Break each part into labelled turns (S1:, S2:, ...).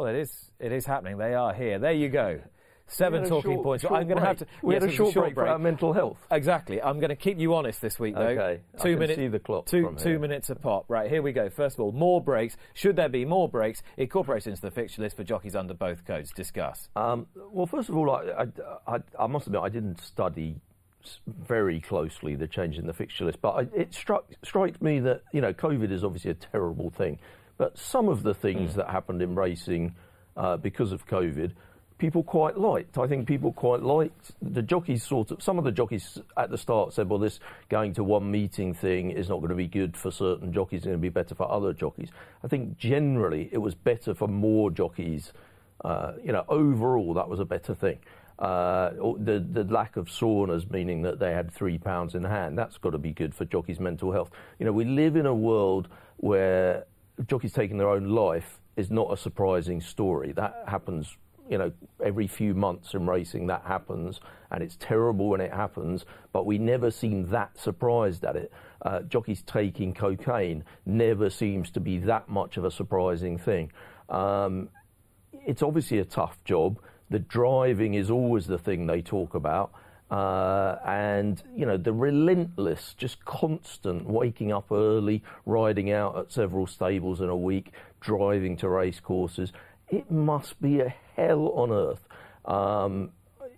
S1: Well, it is. It is happening. They are here. There you go. Seven
S2: We had a
S1: talking
S2: short-
S1: points.
S2: short
S1: I'm going to have to.
S2: break. We
S1: yes,
S2: had a
S1: was
S2: short, break, for our mental health.
S1: Exactly. I'm going to keep you honest this week, though.
S2: Okay. I
S1: Two minutes.
S2: see the clock
S1: Two, two minutes a pop. Right. Here we go. First of all, more breaks. Should there be more breaks? Incorporated into the fixture list for jockeys under both codes. Discuss.
S2: Um, well, first of all, I, I, I, I must admit I didn't study very closely the change in the fixture list, but I, it struck strikes me that you know COVID is obviously a terrible thing, but some of the things that happened in racing uh, because of COVID. People quite liked. I think people quite liked the jockeys. Sort of some of the jockeys at the start said, "Well, this going to one meeting thing is not going to be good for certain jockeys. It's going to be better for other jockeys." I think generally it was better for more jockeys uh, you know, overall, that was a better thing. Uh, the the lack of saunas, meaning that they had three pounds in hand, that's got to be good for jockeys' mental health. You know, we live in a world where jockeys taking their own life is not a surprising story. That happens, you know, every few months in racing. That happens, and it's terrible when it happens. But we never seem that surprised at it. Uh, jockeys taking cocaine never seems to be that much of a surprising thing. Um, it's obviously a tough job. The driving is always the thing they talk about. Uh, and, you know, the relentless, just constant waking up early, riding out at several stables in a week, driving to race courses. It must be a hell on earth. Um,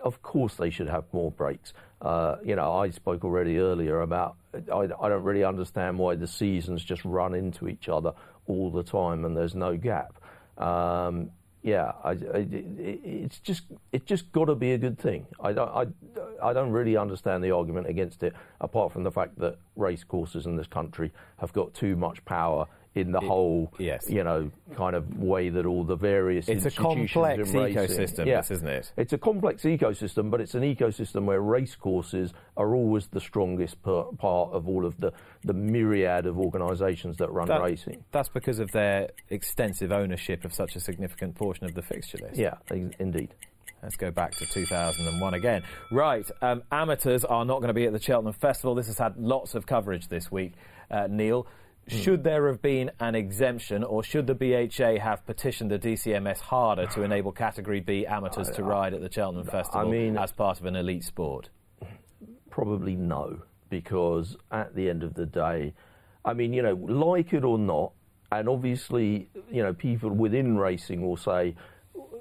S2: of course, they should have more breaks. Uh, you know, I spoke already earlier about I, I don't really understand why the seasons just run into each other all the time and there's no gap. Um, yeah, I, I, it's just it's just got to be a good thing. I don't I, I don't really understand the argument against it, apart from the fact that race courses in this country have got too much power in the whole
S1: yes.
S2: you know kind of way that all the various
S1: It's a
S2: institutions
S1: complex ecosystem,
S2: yeah.
S1: this, isn't it?
S2: It's a complex ecosystem, but it's an ecosystem where racecourses are always the strongest per, part of all of the, the myriad of organisations that run
S1: That-
S2: racing.
S1: That's because of their extensive ownership of such a significant portion of the fixture list.
S2: Yeah, in- indeed.
S1: Let's go back to 2001 again. Right, um, amateurs are not going to be at the Cheltenham Festival. This has had lots of coverage this week. Uh, Neil.
S2: Mm.
S1: should there have been an exemption, or should the BHA have petitioned the DCMS harder to enable Category B amateurs to ride at the Cheltenham Festival I
S2: mean-
S1: as part of an elite sport?
S2: Probably no, because at the end of the day, I mean, you know, like it or not, and obviously, you know, people within racing will say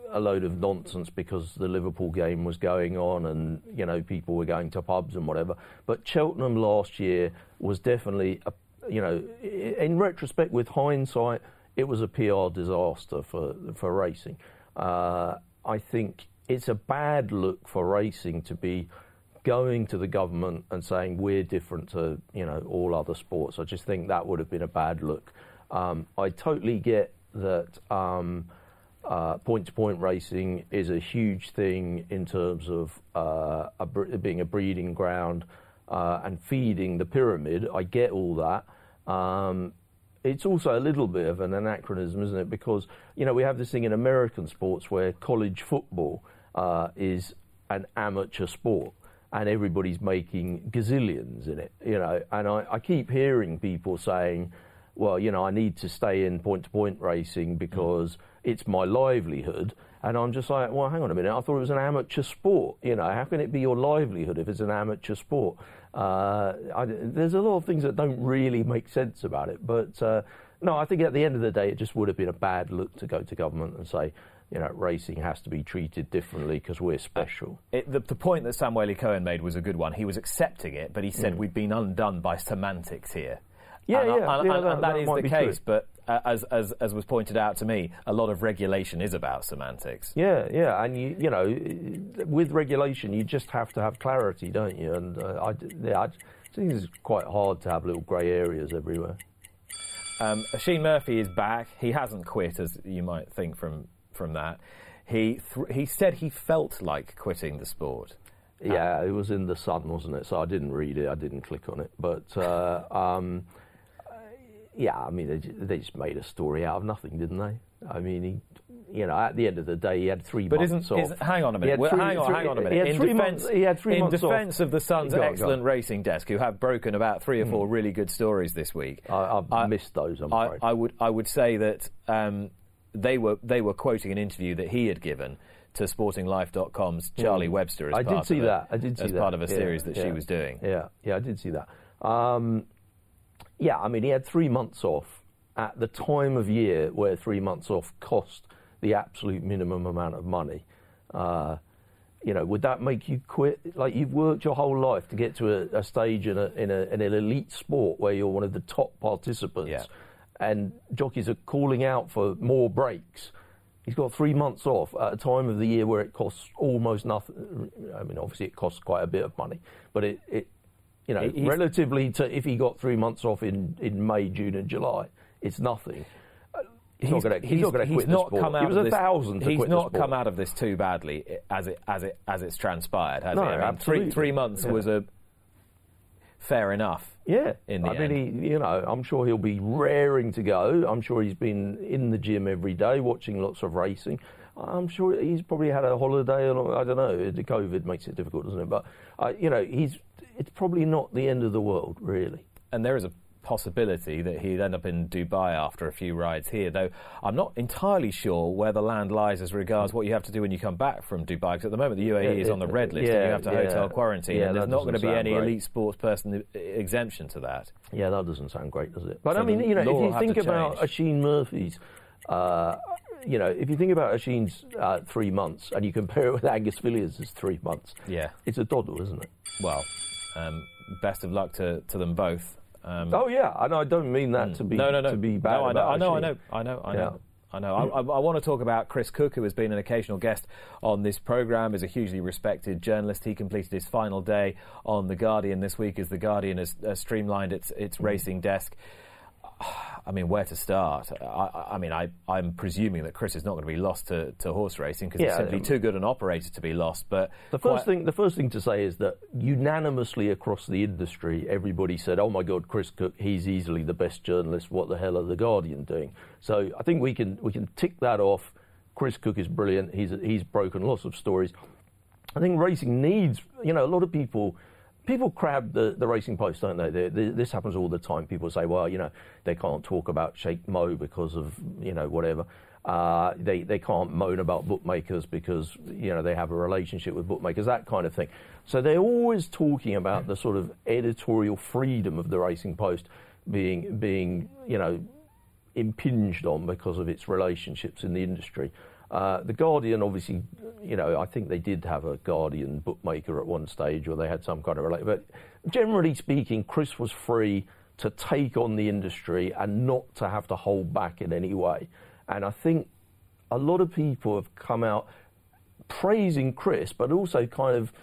S2: a load of nonsense because the Liverpool game was going on and, you know, people were going to pubs and whatever. But Cheltenham last year was definitely, a, you know, in retrospect, with hindsight, it was a PR disaster for, for racing. Uh, I think it's a bad look for racing to be going to the government and saying we're different to you know all other sports. I just think that would have been a bad look. Um, I totally get that um, uh, point-to-point racing is a huge thing in terms of uh, a, being a breeding ground uh, and feeding the pyramid. I get all that. Um, it's also a little bit of an anachronism, isn't it? Because you know we have this thing in American sports where college football uh, is an amateur sport, and everybody's making gazillions in it. You know, and I, I keep hearing people saying, "Well, you know, I need to stay in point-to-point racing because it's my livelihood." And I'm just like, well, hang on a minute. I thought it was an amateur sport. You know, how can it be your livelihood if it's an amateur sport? Uh, I, there's a lot of things that don't really make sense about it. But uh, no, I think at the end of the day, it just would have been a bad look to go to government and say, you know, racing has to be treated differently because we're special.
S1: It, the, the point that Sam Waley Cohen made was a good one. He was accepting it, but he said we've been undone by semantics here.
S2: Mm. Yeah,
S1: and,
S2: yeah,
S1: and,
S2: yeah,
S1: and-
S2: that-
S1: and that
S2: that
S1: is the case.
S2: true.
S1: But uh, as, as as was pointed out to me, a lot of regulation is about semantics.
S2: Yeah, yeah, and you you know, with regulation, you just have to have clarity, don't you? And uh, I, yeah, I think it's quite hard to have little grey areas everywhere.
S1: Um, Oisin Murphy is back. He hasn't quit, as you might think from from that. He th- he said he felt like quitting the sport.
S2: Yeah, it was in the Sun, wasn't it? So I didn't read it. I didn't click on it. But uh, um, yeah, I mean, they, they just made a story out of nothing, didn't they? I mean, he, you know, at the end of the day, he had three
S1: But
S2: months
S1: isn't,
S2: off.
S1: isn't hang on a minute? Well,
S2: three-
S1: hang on,
S2: three-
S1: hang on a minute. In defence,
S2: months. He had three
S1: in defence of the Sun's
S2: Go on, go
S1: excellent racing desk, who have broken about three or four really good stories this week.
S2: I, I've
S1: I-
S2: missed those. I'm
S1: I. I would I would say that um, they were they were quoting an interview that he had given to SportingLife.com's Charlie
S2: Mm.
S1: Webster. As
S2: I
S1: part
S2: did see
S1: of a-
S2: that. I did see
S1: as
S2: that.
S1: part of a
S2: Yeah,
S1: series that she
S2: yeah.
S1: was doing.
S2: Yeah, yeah, I did see that. Um, yeah, I mean, he had three months off at the time of year where three months off cost the absolute minimum amount of money. Uh, you know, would that make you quit? Like you've worked your whole life to get to a, a stage in, a, in, a, in an elite sport where you're one of the top participants,
S1: Yeah.
S2: and jockeys are calling out for more breaks. He's got three months off at a time of the year where it costs almost nothing. I mean, obviously it costs quite a bit of money, but it, it you know,
S1: He's-
S2: relatively to if he got three months off in, in May, June, and July, it's nothing. Uh, He's, not going to. He's, not going to quit
S1: not come out
S2: He was a
S1: this,
S2: thousand.
S1: He's not come out of this too badly as it as it as it's transpired, has
S2: No,
S1: he? I mean,
S2: absolutely.
S1: three three months
S2: Yeah.
S1: was a fair enough.
S2: Yeah,
S1: in the
S2: I mean, he, you know, I'm sure he'll be raring to go. I'm sure he's been in the gym every day, watching lots of racing. I'm sure he's probably had a holiday. Or, I don't know. The COVID makes it difficult, doesn't it? But uh, you know, he's. It's probably not the end of the world, really.
S1: and there is a possibility that he'd end up in Dubai after a few rides here, though I'm not entirely sure where the land lies as regards what you have to do when you come back from Dubai, because at the moment the UAE
S2: Yeah,
S1: is on the red list and you have to
S2: yeah.
S1: hotel quarantine,
S2: Yeah,
S1: and there's not going to be any
S2: great.
S1: elite sports person exemption to that.
S2: Yeah, that doesn't sound great, does it? But
S1: So
S2: I mean, you know, if you think about. Oisin Murphy's, uh, you know, if you think about Oisin's uh, three months and you compare it with Angus Villiers' three months,
S1: Yeah.
S2: it's a doddle, isn't it?
S1: Well, um, best of luck to, to them both. Um,
S2: Oh yeah, and I don't mean that to be
S1: no, no, no.
S2: to be bad
S1: No, I know, I know, I know, I know, I
S2: Yeah.
S1: know. I know. I, I, I want to talk about Chris Cook, who has been an occasional guest on this program, is a hugely respected journalist. He completed his final day on The Guardian this week as The Guardian has, has streamlined its, its racing desk. I mean, where to start? I, I- mean, I, I'm presuming that Chris is not going to be lost to, to horse racing because he's simply
S2: um,
S1: too good an operator to be lost. But
S2: The first thing, the first thing to say is that unanimously across the industry, everybody said, "Oh my God, Chris Cook, he's easily the best journalist. What the hell are the Guardian doing?" So I think we can we can tick that off. Chris Cook is brilliant. He's he's broken lots of stories. I think racing needs, you know, a lot of people. People crab the, the racing post, don't they? They- they- This happens all the time. People say, well, you know, they can't talk about Sheikh Mo because of, you know, whatever. Uh, they, they can't moan about bookmakers because, you know, they have a relationship with bookmakers, that kind of thing. So they're always talking about the sort of editorial freedom of the racing post being, being you know, impinged on because of its relationships in the industry. Uh, the Guardian, obviously, you know, I think they did have a Guardian bookmaker at one stage, or they had some kind of relation. But generally speaking, Chris was free to take on the industry and not to have to hold back in any way. And I think a lot of people have come out praising Chris, but also kind of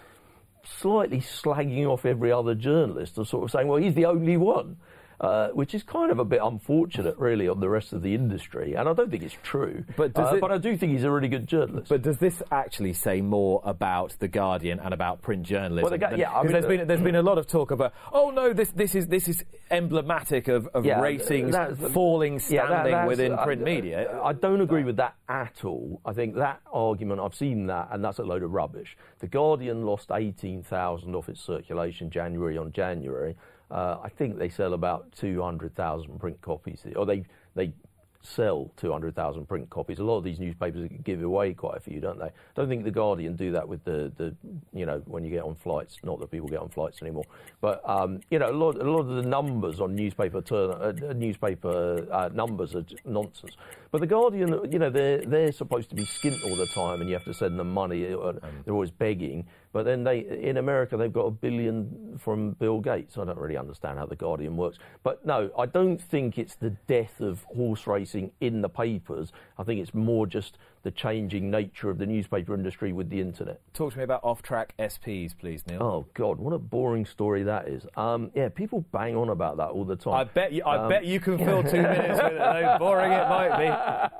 S2: slightly slagging off every other journalist, or sort of saying, well, he's the only one. Uh, which is kind of a bit unfortunate, really, on the rest of the industry, and I don't think it's true.
S1: But does
S2: Uh,
S1: it-
S2: but I do think he's a really good journalist.
S1: But does this actually say more about the Guardian and about print journalism?
S2: Well,
S1: than-
S2: yeah, I mean,
S1: there's
S2: the-
S1: been there's been a lot of talk about oh no this this is this is emblematic of, of
S2: Yeah,
S1: racing's
S2: that's-
S1: falling
S2: Yeah, that-
S1: standing within
S2: I-
S1: print media.
S2: I don't agree with that at all. I think that argument, I've seen that, and that's a load of rubbish. The Guardian lost 18,000 off its circulation January on January. Uh, I think they sell about 200,000 print copies, or they, they sell 200,000 print copies. A lot of these newspapers give away quite a few, don't they? Don't think the Guardian do that with the, the you know, when you get on flights. Not that people get on flights anymore, but um, you know, a lot, a lot of the numbers on newspaper turn, uh, newspaper uh, numbers are nonsense. But the Guardian, you know, they're they're supposed to be skint all the time, and you have to send them money. uh, They're always begging. But then they, in America, they've got a billion from Bill Gates. I don't really understand how the Guardian works. But no, I don't think it's the death of horse racing in the papers. I think it's more just the changing nature of the newspaper industry with the internet.
S1: Talk to me about off-track SPs, please, Neil.
S2: Oh God, what a boring story that is. Um, yeah, people bang on about that all the time.
S1: I bet you. I
S2: Um,
S1: bet you can fill two minutes with it. Though boring it might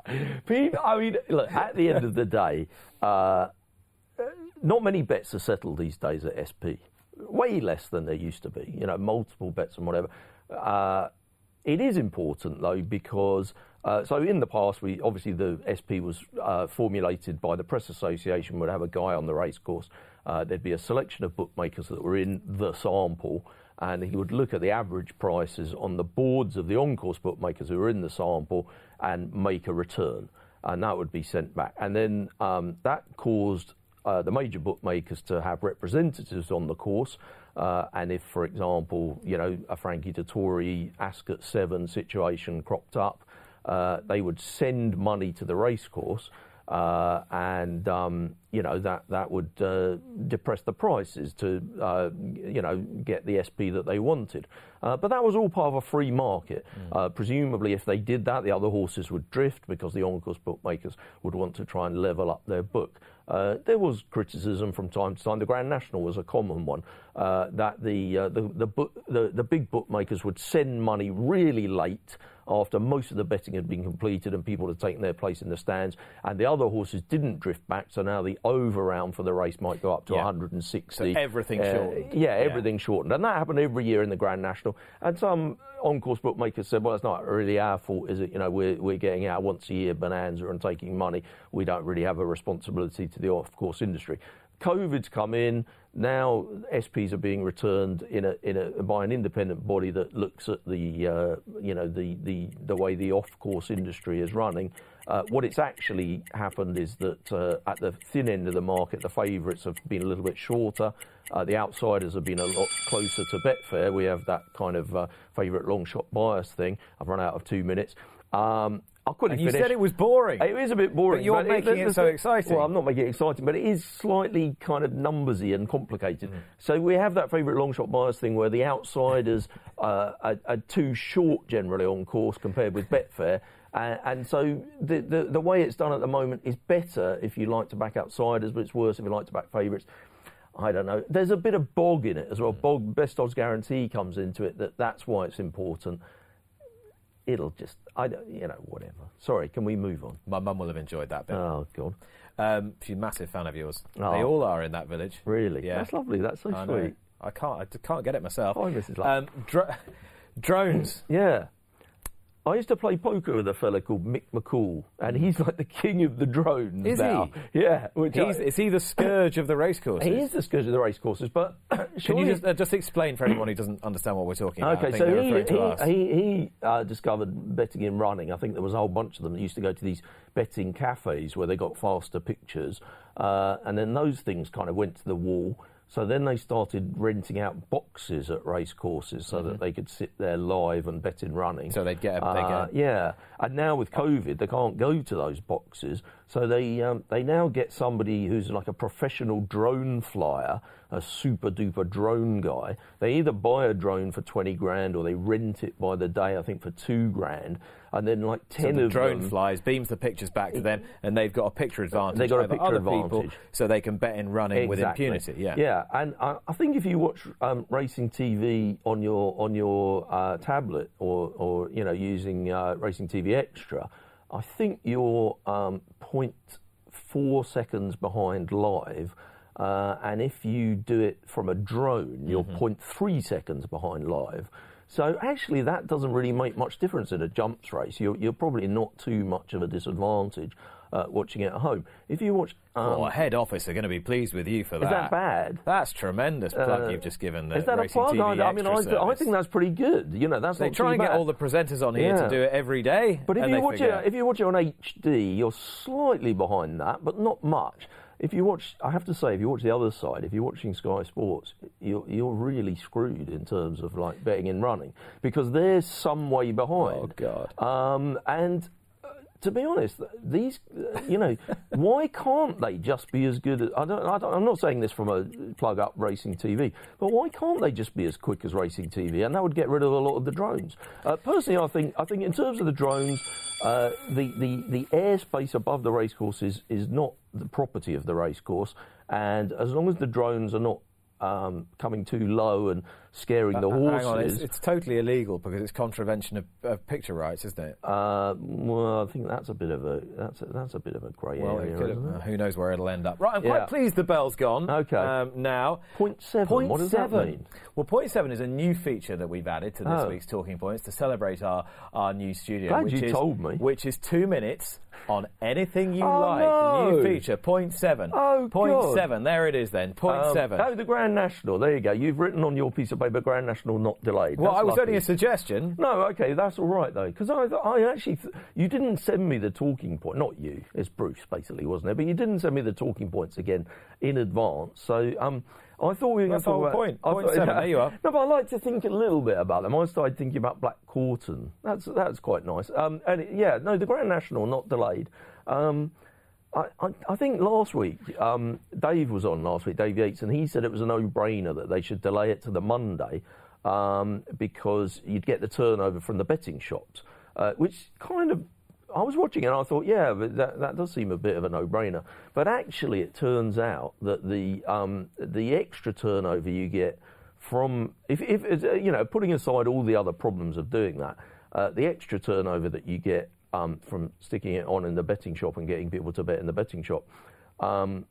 S1: be.
S2: People, I mean, look, at the end of the day, uh, not many bets are settled these days at SP. Way less than there used to be. You know, multiple bets and whatever. Uh, it is important though because uh, so in the past we obviously the SP was uh, formulated by the press association would have a guy on the racecourse. Uh, there'd be a selection of bookmakers that were in the sample, and he would look at the average prices on the boards of the on-course bookmakers who were in the sample and make a return. and that would be sent back. And then um, that caused uh, the major bookmakers to have representatives on the course. Uh, and if, for example, you know, a Frankie Dettori Ascot 7 situation cropped up, uh, they would send money to the racecourse. Uh, and um, you know that that would uh, depress the prices to uh, you know get the SP that they wanted. Uh, but that was all part of a free market. Mm. presumably, if they did that, the other horses would drift because the on-course bookmakers would want to try and level up their book. Uh, there was criticism from time to time. The Grand National was a common one uh, that the, uh, the, the, book, the, the big bookmakers would send money really late after most of the betting had been completed and people had taken their place in the stands, and the other horses didn't drift back. So now the over round for the race might go up to yeah. 160.
S1: So everything uh, shortened.
S2: Yeah, everything yeah. shortened, and that happened every year in the Grand National. And some on-course bookmakers said, "Well, it's not really our fault, is it? You know, we're we're getting our once a year bonanza and taking money. We don't really have a responsibility to the off-course industry." COVID's come in. Now SPs are being returned in a, in a, by an independent body that looks at the uh, you know the, the, the way the off-course industry is running. Uh, what it's actually happened is that uh, at the thin end of the market, the favourites have been a little bit shorter. Uh, the outsiders have been a lot closer to Betfair. We have that kind of uh, favourite long shot bias thing. I've run out of two minutes. Um, I couldn't
S1: and you
S2: finish.
S1: said it was boring.
S2: It is a bit boring.
S1: But you're
S2: but
S1: making it, it so exciting.
S2: Well, I'm not making it exciting, but it is slightly kind of numbersy and complicated. Mm. So we have that favourite long shot bias thing where the outsiders uh, are, are, too short generally on course compared with Betfair. Uh, and so the, the, the way it's done at the moment is better if you like to back outsiders, but it's worse if you like to back favourites. I don't know. There's a bit of bog in it as well. Mm. Bog best odds guarantee comes into it. That that's why it's important it'll just, I don't, you know, whatever. Sorry, can we move on?
S1: My mum will have enjoyed that bit.
S2: Oh, God.
S1: Um, she's a massive fan of yours. Oh. They all are in that village.
S2: Really? Yeah. That's lovely. That's so
S1: I
S2: sweet.
S1: Know. I can't, I can't get it myself.
S2: Oh, Mrs. Um,
S1: dr- drones.
S2: yeah. I used to play poker with a fella called Mick McCool, and he's like the king of the drones
S1: is
S2: now.
S1: he?
S2: Yeah.
S1: I, is he the scourge of the racecourses?
S2: He is the scourge of the racecourses, but
S1: can you just, uh, just, explain for anyone who doesn't understand what we're talking about?
S2: Okay, so he, he, he, he uh, discovered betting in running. I think there was a whole bunch of them that used to go to these betting cafes where they got faster pictures, uh, and then those things kind of went to the wall so then they started renting out boxes at racecourses so mm-hmm. that they could sit there live and bet in running.
S1: So they'd get, a, uh,
S2: get yeah. And now with COVID, they can't go to those boxes. So they um, they now get somebody who's like a professional drone flyer, a super duper drone guy. They either buy a drone for twenty grand or they rent it by the day. I think for two grand and then like ten
S1: so the
S2: of
S1: drone
S2: them,
S1: flies, beams the pictures back to them, and they've got a picture advantage.
S2: They've got a
S1: picture advantage,
S2: people,
S1: so they can bet in running
S2: exactly.
S1: with impunity. Yeah,
S2: yeah, and I, I think if you watch um, racing TV on your on your uh, tablet or or you know using uh, Racing TV Extra, I think you're um, 0.4 seconds behind live. Uh, and if you do it from a drone, you're mm-hmm. 0.3 seconds behind live. So actually, that doesn't really make much difference in a jumps race. You're, you're probably not too much of a disadvantage uh, watching it at home. If you watch,
S1: um, well, head office are going to be pleased with you for that.
S2: Is that bad?
S1: That's tremendous plug uh, you've just given. The
S2: is that
S1: Racing
S2: a plug? I, I mean, I, I, think that's pretty good. You know, that's
S1: they try and
S2: bad.
S1: get all the presenters on here
S2: yeah.
S1: to do it every day.
S2: But if you watch
S1: forget.
S2: it, if you watch it on HD, you're slightly behind that, but not much if you watch, I have to say, if you watch the other side, if you're watching Sky Sports, you're, you're really screwed in terms of like betting and running because they're some way behind.
S1: Oh God!
S2: Um, and to be honest, these, you know, why can't they just be as good as, I don't, I am not saying this from a plug up racing TV, but why can't they just be as quick as racing TV? And that would get rid of a lot of the drones. Uh, personally, I think, I think in terms of the drones, uh, the, the, the airspace above the racecourse is, is not the property of the racecourse. And as long as the drones are not um, coming too low and scaring the horses.
S1: Hang on, it's, it's, totally illegal because it's contravention of, of picture rights, isn't it?
S2: Uh, well, I think that's a bit of a that's a, that's a bit of a grey
S1: well,
S2: area.
S1: Uh, who knows where it'll end up? Right, I'm yeah. quite pleased the bell's gone.
S2: Okay.
S1: Um, now,
S2: point seven.
S1: Point
S2: what does
S1: seven.
S2: that mean?
S1: Well, point seven is a new feature that we've added to this
S2: oh.
S1: week's Talking Points to celebrate our our new studio.
S2: Glad
S1: which
S2: you
S1: is,
S2: told me.
S1: Which is two minutes on anything you
S2: oh,
S1: like.
S2: No.
S1: New feature. Point seven.
S2: Oh,
S1: Point seven. There it is. Then point
S2: um,
S1: seven.
S2: Oh, the Grand National. There you go. You've written on your piece of paper paper Grand National not delayed.
S1: Well,
S2: That's
S1: I was
S2: lucky.
S1: only a suggestion.
S2: No, okay, that's all right though, because I, I actually, th- you didn't send me the talking point. Not you, it's Bruce basically, wasn't it? But you didn't send me the talking points again in advance. So um, I thought we were going to talk about.
S1: point.
S2: I
S1: Point
S2: thought-
S1: seven, there you are.
S2: No, but I like to think a little bit about them. I started thinking about Black Corton. That's that's quite nice. Um, and it- yeah, no, the Grand National not delayed. Um, I, I, think last week, um, Dave was on last week, Dave Yates, and he said it was a no-brainer that they should delay it to the Monday um, because you'd get the turnover from the betting shops, uh, which kind of I was watching and I thought, yeah, that, that does seem a bit of a no-brainer. But actually, it turns out that the um, the extra turnover you get from if, if you know putting aside all the other problems of doing that, uh, the extra turnover that you get um, from sticking it on in the betting shop and getting people to bet in the betting shop um,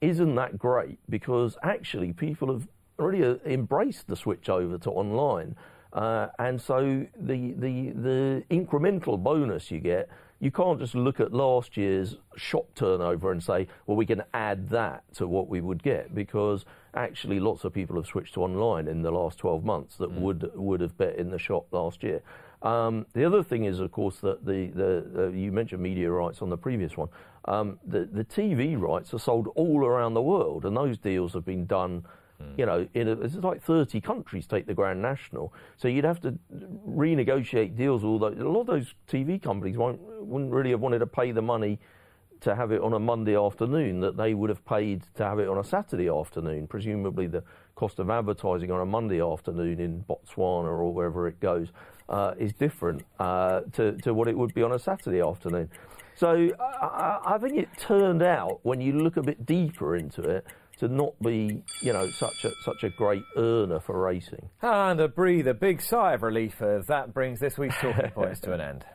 S2: isn't that great because actually people have already uh, embraced the switch over to online. Uh, and so the, the the incremental bonus you get, you can't just look at last year's shop turnover and say, well, we can add that to what we would get because actually lots of people have switched to online in the last 12 months that would would have bet in the shop last year. Um, the other thing is, of course, that the, the, the you mentioned media rights on the previous one. Um, the the TV rights are sold all around the world, and those deals have been done. You know, in a, it's like 30 countries take the Grand National, so you'd have to renegotiate deals. Although a lot of those TV companies won't wouldn't really have wanted to pay the money to have it on a Monday afternoon that they would have paid to have it on a Saturday afternoon. Presumably, the cost of advertising on a Monday afternoon in Botswana or wherever it goes uh, is different uh, to, to what it would be on a Saturday afternoon. So I, I- think it turned out, when you look a bit deeper into it, to not be, you know, such a such a great earner for racing.
S1: And a breathe, a big sigh of relief as that brings this week's talking points to an end.